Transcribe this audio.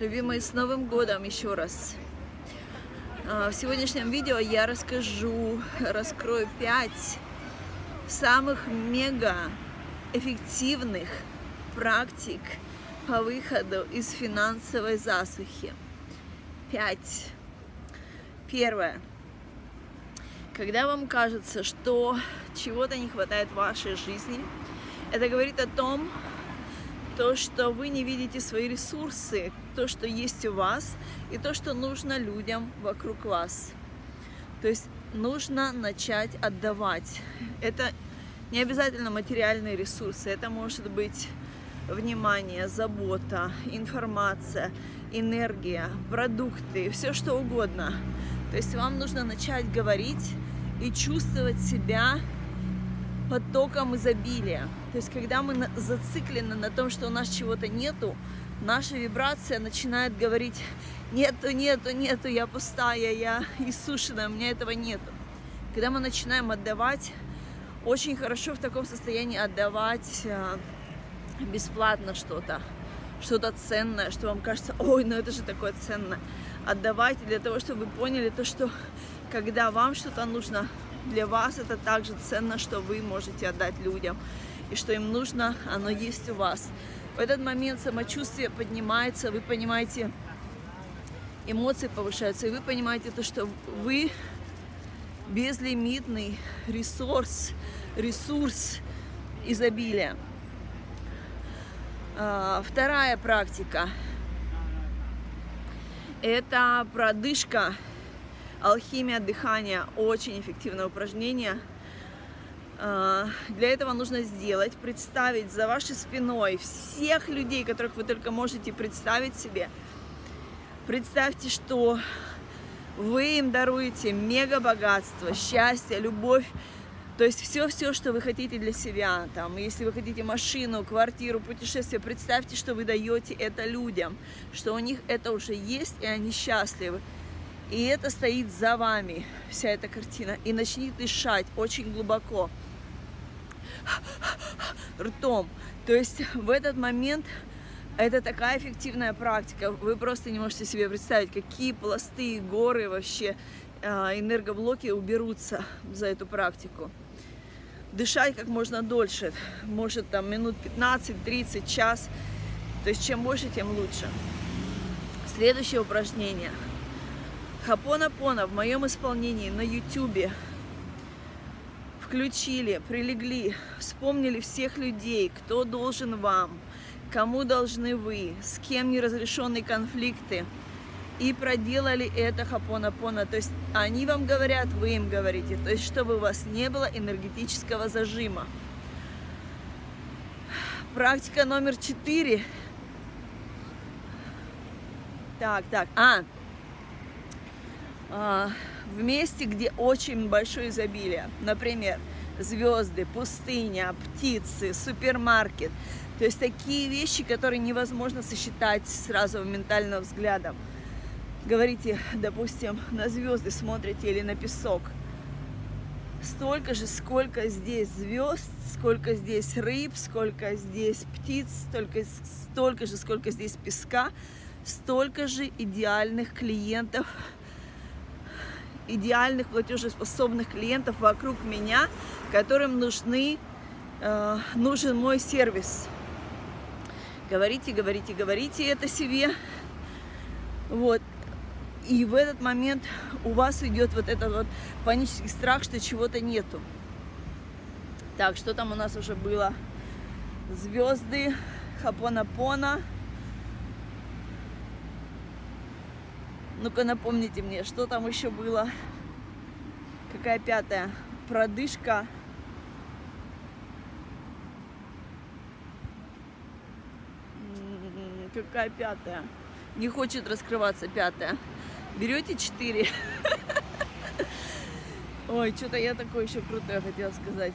Любимые, с Новым годом еще раз! А, в сегодняшнем видео я расскажу, раскрою 5 самых мега эффективных практик по выходу из финансовой засухи. 5. Первое. Когда вам кажется, что чего-то не хватает в вашей жизни, это говорит о том, то, что вы не видите свои ресурсы, то, что есть у вас, и то, что нужно людям вокруг вас. То есть нужно начать отдавать. Это не обязательно материальные ресурсы, это может быть внимание, забота, информация, энергия, продукты, все что угодно. То есть вам нужно начать говорить и чувствовать себя потоком изобилия. То есть, когда мы зациклены на том, что у нас чего-то нету, наша вибрация начинает говорить, нету, нету, нету, я пустая, я иссушенная, у меня этого нету. Когда мы начинаем отдавать, очень хорошо в таком состоянии отдавать а, бесплатно что-то, что-то ценное, что вам кажется, ой, ну это же такое ценное. Отдавайте для того, чтобы вы поняли то, что когда вам что-то нужно, для вас это также ценно, что вы можете отдать людям. И что им нужно, оно есть у вас. В этот момент самочувствие поднимается, вы понимаете, эмоции повышаются, и вы понимаете то, что вы безлимитный ресурс, ресурс изобилия. А, вторая практика – это продышка Алхимия дыхания – очень эффективное упражнение. А, для этого нужно сделать, представить за вашей спиной всех людей, которых вы только можете представить себе. Представьте, что вы им даруете мега богатство, счастье, любовь, то есть все-все, что вы хотите для себя, там, если вы хотите машину, квартиру, путешествие, представьте, что вы даете это людям, что у них это уже есть, и они счастливы. И это стоит за вами, вся эта картина. И начни дышать очень глубоко, ртом. То есть в этот момент это такая эффективная практика. Вы просто не можете себе представить, какие пласты, горы вообще, а, энергоблоки уберутся за эту практику. Дышать как можно дольше, может там минут 15-30, час. То есть чем больше, тем лучше. Следующее упражнение – Хапона-пона в моем исполнении на ютюбе включили, прилегли, вспомнили всех людей, кто должен вам, кому должны вы, с кем неразрешенные конфликты, и проделали это хапона-пона. То есть они вам говорят, вы им говорите, то есть чтобы у вас не было энергетического зажима. Практика номер четыре. Так, так, а, в месте, где очень большое изобилие. Например, звезды, пустыня, птицы, супермаркет. То есть такие вещи, которые невозможно сосчитать сразу ментальным взглядом. Говорите, допустим, на звезды смотрите или на песок. Столько же, сколько здесь звезд, сколько здесь рыб, сколько здесь птиц, столько, столько же, сколько здесь песка, столько же идеальных клиентов идеальных платежеспособных клиентов вокруг меня, которым нужны, э, нужен мой сервис. Говорите, говорите, говорите это себе. Вот. И в этот момент у вас идет вот этот вот панический страх, что чего-то нету. Так, что там у нас уже было? Звезды, хапона-пона. Ну-ка напомните мне, что там еще было? Какая пятая? Продышка. М-м-м, какая пятая? Не хочет раскрываться пятая. Берете четыре. Ой, что-то я такое еще крутое хотела сказать.